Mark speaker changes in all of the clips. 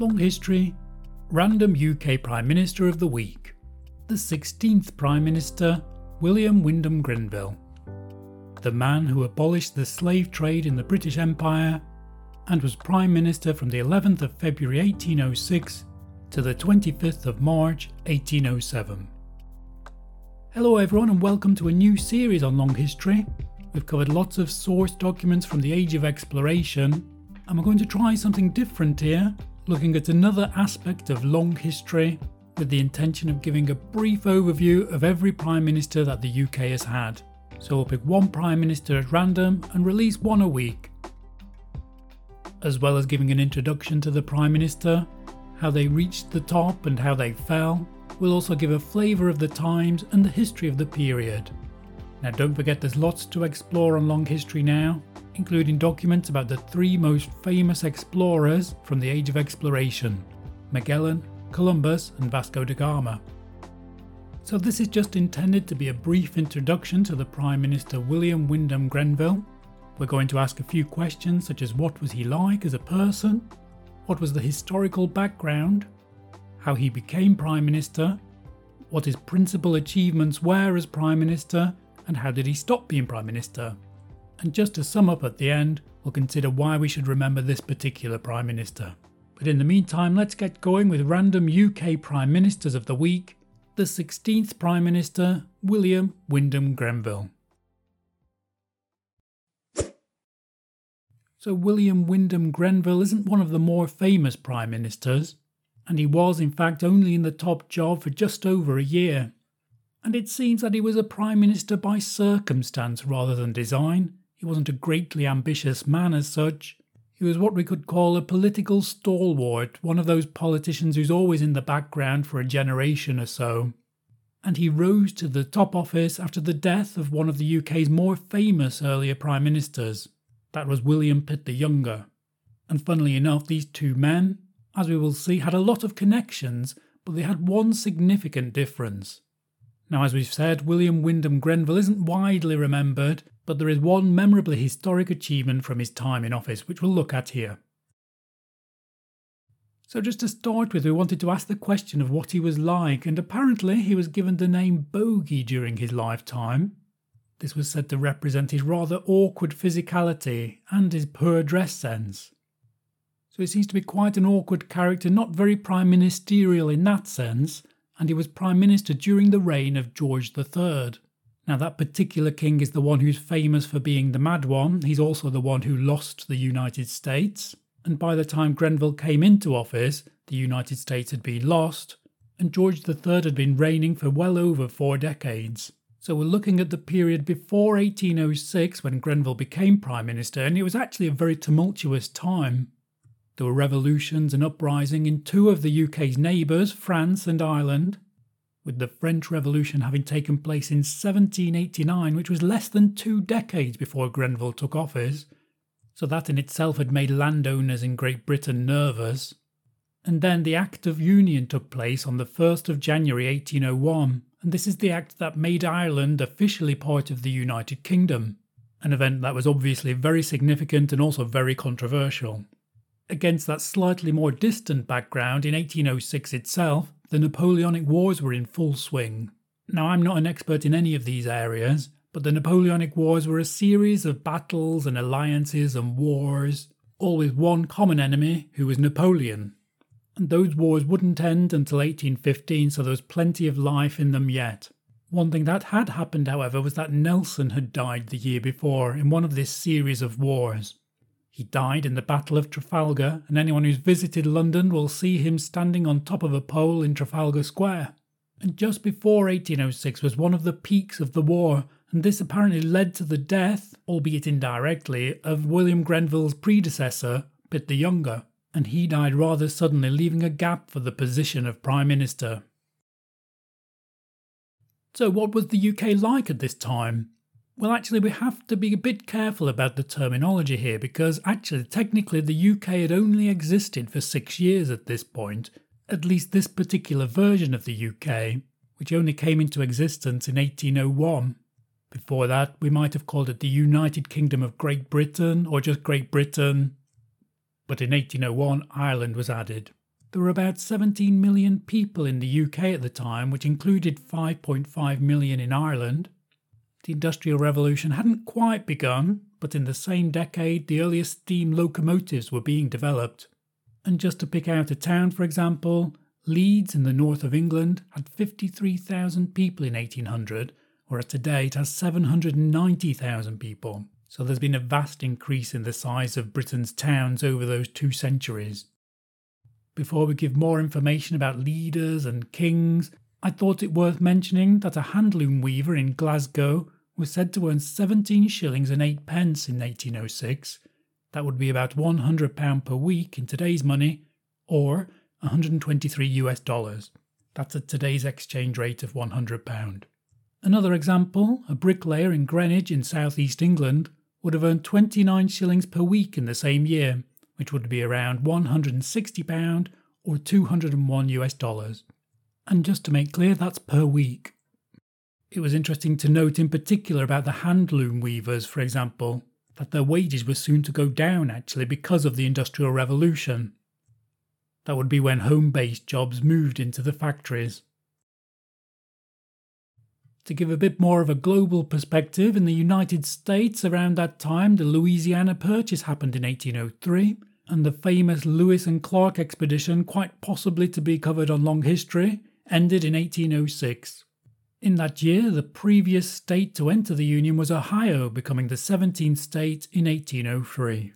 Speaker 1: Long history, random UK Prime Minister of the Week. The 16th Prime Minister, William Wyndham Grenville. The man who abolished the slave trade in the British Empire and was Prime Minister from the 11th of February 1806 to the 25th of March 1807. Hello, everyone, and welcome to a new series on long history. We've covered lots of source documents from the Age of Exploration, and we're going to try something different here, looking at another aspect of long history with the intention of giving a brief overview of every Prime Minister that the UK has had. So we'll pick one Prime Minister at random and release one a week. As well as giving an introduction to the Prime Minister, how they reached the top and how they fell, we'll also give a flavour of the times and the history of the period. Now, don't forget there's lots to explore on long history now, including documents about the three most famous explorers from the Age of Exploration Magellan, Columbus, and Vasco da Gama. So, this is just intended to be a brief introduction to the Prime Minister William Wyndham Grenville. We're going to ask a few questions such as what was he like as a person? What was the historical background? How he became Prime Minister? What his principal achievements were as Prime Minister? and how did he stop being Prime Minister? And just to sum up at the end, we'll consider why we should remember this particular Prime Minister. But in the meantime, let's get going with random UK Prime Ministers of the week. The 16th Prime Minister, William Wyndham Grenville. So, William Wyndham Grenville isn't one of the more famous Prime Ministers, and he was in fact only in the top job for just over a year and it seems that he was a prime minister by circumstance rather than design. He wasn't a greatly ambitious man as such. He was what we could call a political stalwart, one of those politicians who's always in the background for a generation or so. And he rose to the top office after the death of one of the UK's more famous earlier prime ministers. That was William Pitt the Younger. And funnily enough, these two men, as we will see, had a lot of connections, but they had one significant difference. Now, as we've said, William Wyndham Grenville isn't widely remembered, but there is one memorably historic achievement from his time in office, which we'll look at here. So, just to start with, we wanted to ask the question of what he was like, and apparently he was given the name Bogey during his lifetime. This was said to represent his rather awkward physicality and his poor dress sense. So, he seems to be quite an awkward character, not very prime ministerial in that sense, and he was Prime Minister during the reign of George III. Now, that particular king is the one who's famous for being the mad one. He's also the one who lost the United States. And by the time Grenville came into office, the United States had been lost, and George III had been reigning for well over four decades. So we're looking at the period before 1806 when Grenville became Prime Minister, and it was actually a very tumultuous time. There were revolutions and uprising in two of the UK's neighbours, France and Ireland, with the French Revolution having taken place in 1789, which was less than two decades before Grenville took office. So that in itself had made landowners in Great Britain nervous. And then the Act of Union took place on the 1st of January 1801, and this is the act that made Ireland officially part of the United Kingdom, an event that was obviously very significant and also very controversial. Against that slightly more distant background, in 1806 itself, the Napoleonic Wars were in full swing. Now, I'm not an expert in any of these areas, but the Napoleonic Wars were a series of battles and alliances and wars, all with one common enemy, who was Napoleon. And those wars wouldn't end until 1815, so there was plenty of life in them yet. One thing that had happened, however, was that Nelson had died the year before in one of this series of wars. He died in the Battle of Trafalgar, and anyone who's visited London will see him standing on top of a pole in Trafalgar Square. And just before 1806 was one of the peaks of the war, and this apparently led to the death, albeit indirectly, of William Grenville's predecessor, Pitt the Younger, and he died rather suddenly, leaving a gap for the position of Prime Minister. So, what was the UK like at this time? Well, actually, we have to be a bit careful about the terminology here because actually, technically, the UK had only existed for six years at this point, at least this particular version of the UK, which only came into existence in 1801. Before that, we might have called it the United Kingdom of Great Britain or just Great Britain. But in 1801, Ireland was added. There were about 17 million people in the UK at the time, which included 5.5 million in Ireland. The Industrial Revolution hadn't quite begun, but in the same decade, the earliest steam locomotives were being developed. And just to pick out a town, for example, Leeds in the north of England had 53,000 people in 1800, whereas today it has 790,000 people. So there's been a vast increase in the size of Britain's towns over those two centuries. Before we give more information about leaders and kings, I thought it worth mentioning that a handloom weaver in Glasgow was said to earn 17 shillings and 8 pence in 1806. That would be about £100 per week in today's money, or 123 US dollars. That's at today's exchange rate of £100. Another example, a bricklayer in Greenwich in southeast England would have earned 29 shillings per week in the same year, which would be around 160 pound or 201 US dollars. And just to make clear, that's per week. It was interesting to note in particular about the handloom weavers, for example, that their wages were soon to go down actually because of the Industrial Revolution. That would be when home based jobs moved into the factories. To give a bit more of a global perspective, in the United States around that time, the Louisiana Purchase happened in 1803, and the famous Lewis and Clark expedition, quite possibly to be covered on Long History, ended in 1806. In that year, the previous state to enter the Union was Ohio, becoming the 17th state in 1803.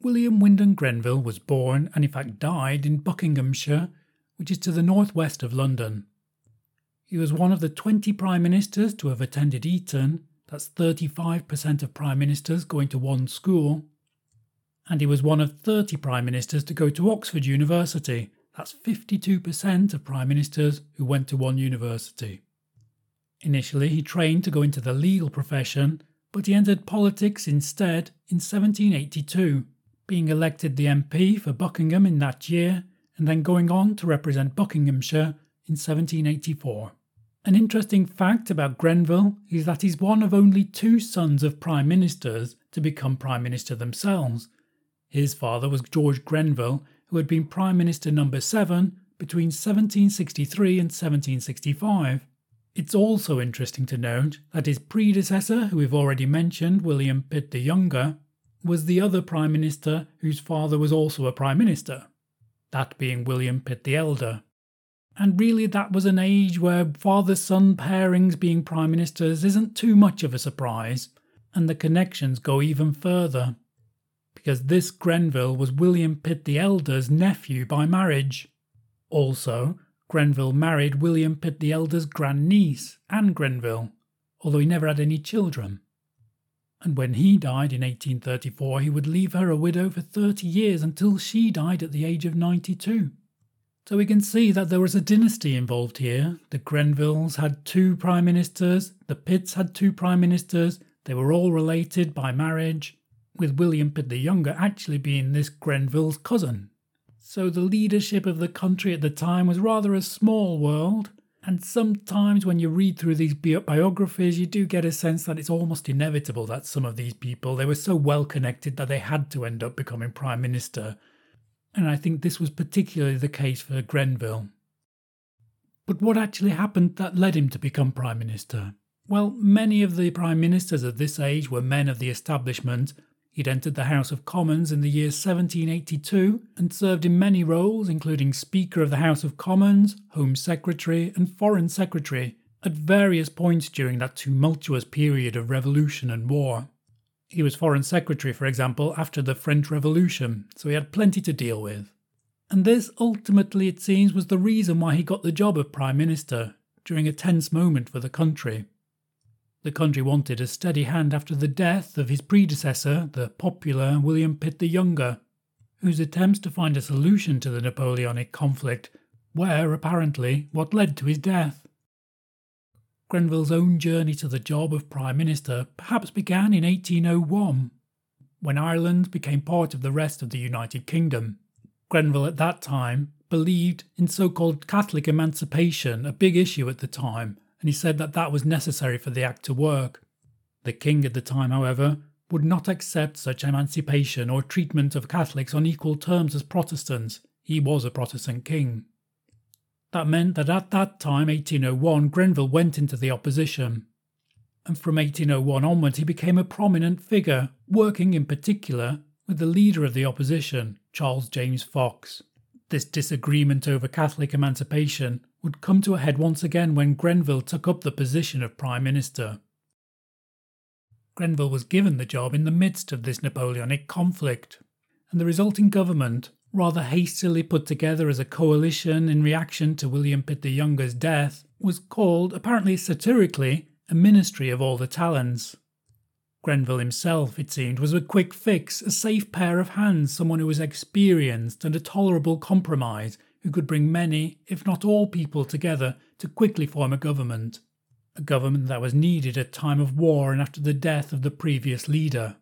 Speaker 1: William Wyndham Grenville was born and in fact died in Buckinghamshire, which is to the northwest of London. He was one of the 20 Prime Ministers to have attended Eton, that's 35% of Prime Ministers going to one school, and he was one of 30 Prime Ministers to go to Oxford University, that's 52% of Prime Ministers who went to one university. Initially, he trained to go into the legal profession, but he entered politics instead in 1782 being elected the MP for Buckingham in that year, and then going on to represent Buckinghamshire in 1784. An interesting fact about Grenville is that he's one of only two sons of Prime Ministers to become Prime Minister themselves. His father was George Grenville, who had been Prime Minister number 7 between 1763 and 1765. It's also interesting to note that his predecessor, who we've already mentioned, William Pitt the Younger, was the other Prime Minister whose father was also a Prime Minister, that being William Pitt the Elder. And really, that was an age where father son pairings being Prime Ministers isn't too much of a surprise, and the connections go even further. Because this Grenville was William Pitt the Elder's nephew by marriage. Also, Grenville married William Pitt the Elder's grandniece, Anne Grenville, although he never had any children and when he died in 1834, he would leave her a widow for 30 years until she died at the age of 92. So we can see that there was a dynasty involved here. The Grenvilles had two prime ministers, the Pitts had two prime ministers, they were all related by marriage, with William Pitt the Younger actually being this Grenville's cousin. So the leadership of the country at the time was rather a small world, and sometimes when you read through these bi- biographies, you do get a sense that it's almost inevitable that some of these people, they were so well connected that they had to end up becoming prime minister. And I think this was particularly the case for Grenville. But what actually happened that led him to become prime minister? Well, many of the prime ministers at this age were men of the establishment He'd entered the House of Commons in the year 1782 and served in many roles, including Speaker of the House of Commons, Home Secretary, and Foreign Secretary, at various points during that tumultuous period of revolution and war. He was Foreign Secretary, for example, after the French Revolution, so he had plenty to deal with. And this, ultimately, it seems, was the reason why he got the job of Prime Minister during a tense moment for the country. The country wanted a steady hand after the death of his predecessor, the popular William Pitt the Younger, whose attempts to find a solution to the Napoleonic conflict were apparently what led to his death. Grenville's own journey to the job of Prime Minister perhaps began in 1801, when Ireland became part of the rest of the United Kingdom. Grenville at that time believed in so called Catholic emancipation, a big issue at the time, and he said that that was necessary for the act to work. The king at the time, however, would not accept such emancipation or treatment of Catholics on equal terms as Protestants. He was a Protestant king. That meant that at that time, 1801, Grenville went into the opposition. And from 1801 onwards, he became a prominent figure, working in particular with the leader of the opposition, Charles James Fox. This disagreement over Catholic emancipation would come to a head once again when Grenville took up the position of Prime Minister. Grenville was given the job in the midst of this Napoleonic conflict, and the resulting government, rather hastily put together as a coalition in reaction to William Pitt the Younger's death, was called, apparently satirically, a Ministry of All the Talents. Grenville himself, it seemed, was a quick fix, a safe pair of hands, someone who was experienced and a tolerable compromise who could bring many, if not all people together to quickly form a government a government that was needed at time of war and after the death of the previous leader.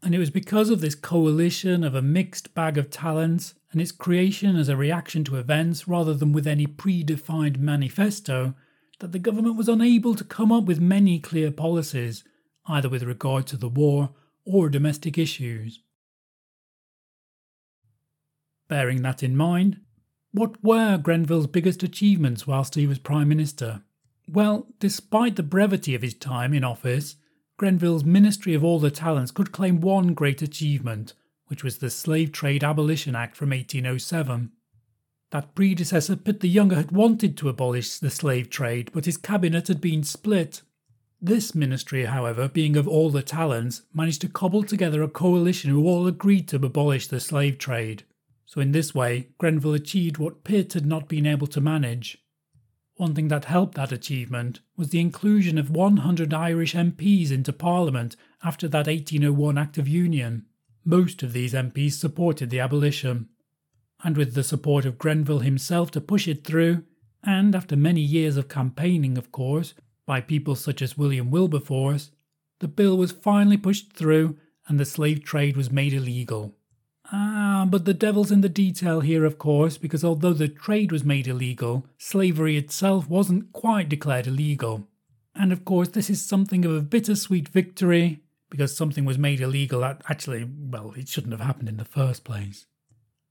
Speaker 1: And it was because of this coalition of a mixed bag of talents and its creation as a reaction to events rather than with any predefined manifesto that the government was unable to come up with many clear policies, either with regard to the war or domestic issues. Bearing that in mind, what were Grenville's biggest achievements whilst he was Prime Minister? Well, despite the brevity of his time in office, Grenville's Ministry of All the Talents could claim one great achievement, which was the Slave Trade Abolition Act from 1807. That predecessor Pitt the Younger had wanted to abolish the slave trade, but his cabinet had been split. This ministry, however, being of all the talents, managed to cobble together a coalition who all agreed to abolish the slave trade. So, in this way, Grenville achieved what Pitt had not been able to manage. One thing that helped that achievement was the inclusion of 100 Irish MPs into Parliament after that 1801 Act of Union. Most of these MPs supported the abolition. And with the support of Grenville himself to push it through, and after many years of campaigning, of course, by people such as William Wilberforce, the bill was finally pushed through and the slave trade was made illegal. Ah, but the devil's in the detail here, of course, because although the trade was made illegal, slavery itself wasn't quite declared illegal. And of course, this is something of a bittersweet victory, because something was made illegal that actually, well, it shouldn't have happened in the first place.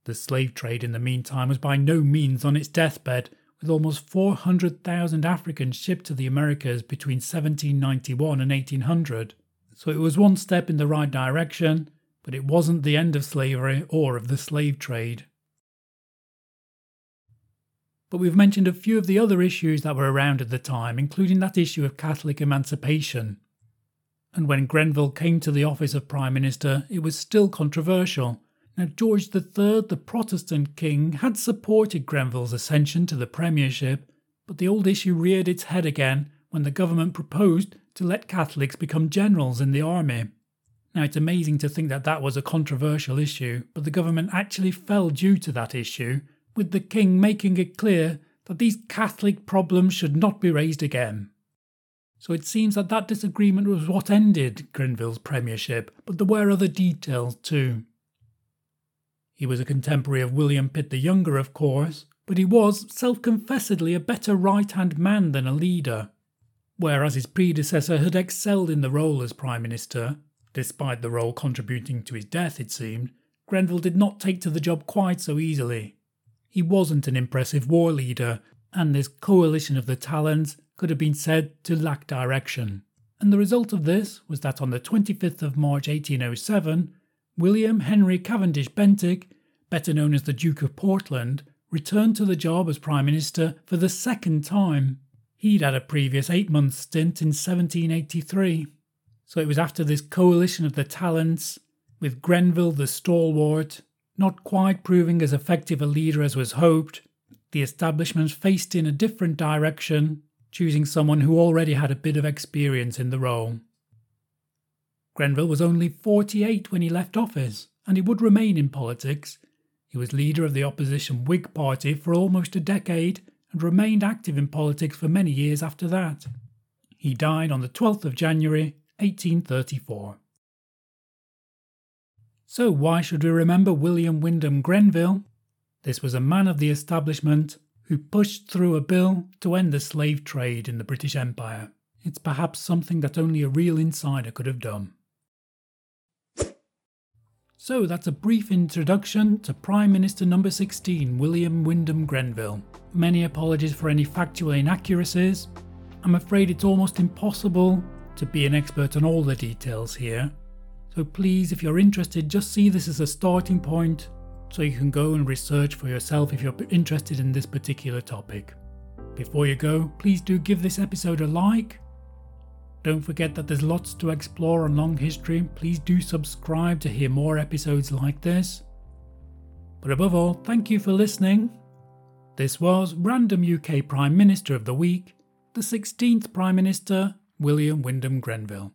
Speaker 1: The slave trade, in the meantime, was by no means on its deathbed, with almost 400,000 Africans shipped to the Americas between 1791 and 1800. So it was one step in the right direction, but it wasn't the end of slavery or of the slave trade. But we've mentioned a few of the other issues that were around at the time, including that issue of Catholic emancipation. And when Grenville came to the office of Prime Minister, it was still controversial. Now, George III, the Protestant king, had supported Grenville's ascension to the premiership, but the old issue reared its head again when the government proposed to let Catholics become generals in the army. Now, it's amazing to think that that was a controversial issue, but the government actually fell due to that issue, with the king making it clear that these Catholic problems should not be raised again. So it seems that that disagreement was what ended Grenville's premiership, but there were other details too. He was a contemporary of William Pitt the Younger, of course, but he was self confessedly a better right hand man than a leader. Whereas his predecessor had excelled in the role as Prime Minister, Despite the role contributing to his death, it seemed, Grenville did not take to the job quite so easily. He wasn't an impressive war leader, and this coalition of the talents could have been said to lack direction. And the result of this was that on the 25th of March 1807, William Henry Cavendish Bentinck, better known as the Duke of Portland, returned to the job as Prime Minister for the second time. He'd had a previous eight month stint in 1783. So it was after this coalition of the talents, with Grenville the stalwart, not quite proving as effective a leader as was hoped, the establishment faced in a different direction, choosing someone who already had a bit of experience in the role. Grenville was only 48 when he left office, and he would remain in politics. He was leader of the opposition Whig Party for almost a decade and remained active in politics for many years after that. He died on the 12th of January 1834. So, why should we remember William Wyndham Grenville? This was a man of the establishment who pushed through a bill to end the slave trade in the British Empire. It's perhaps something that only a real insider could have done. So that's a brief introduction to Prime Minister number 16, William Wyndham Grenville. Many apologies for any factual inaccuracies. I'm afraid it's almost impossible to be an expert on all the details here. So please, if you're interested, just see this as a starting point so you can go and research for yourself if you're interested in this particular topic. Before you go, please do give this episode a like. Don't forget that there's lots to explore on Long History. Please do subscribe to hear more episodes like this. But above all, thank you for listening. This was Random UK Prime Minister of the Week, the 16th Prime Minister, William Wyndham Grenville.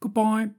Speaker 1: Goodbye.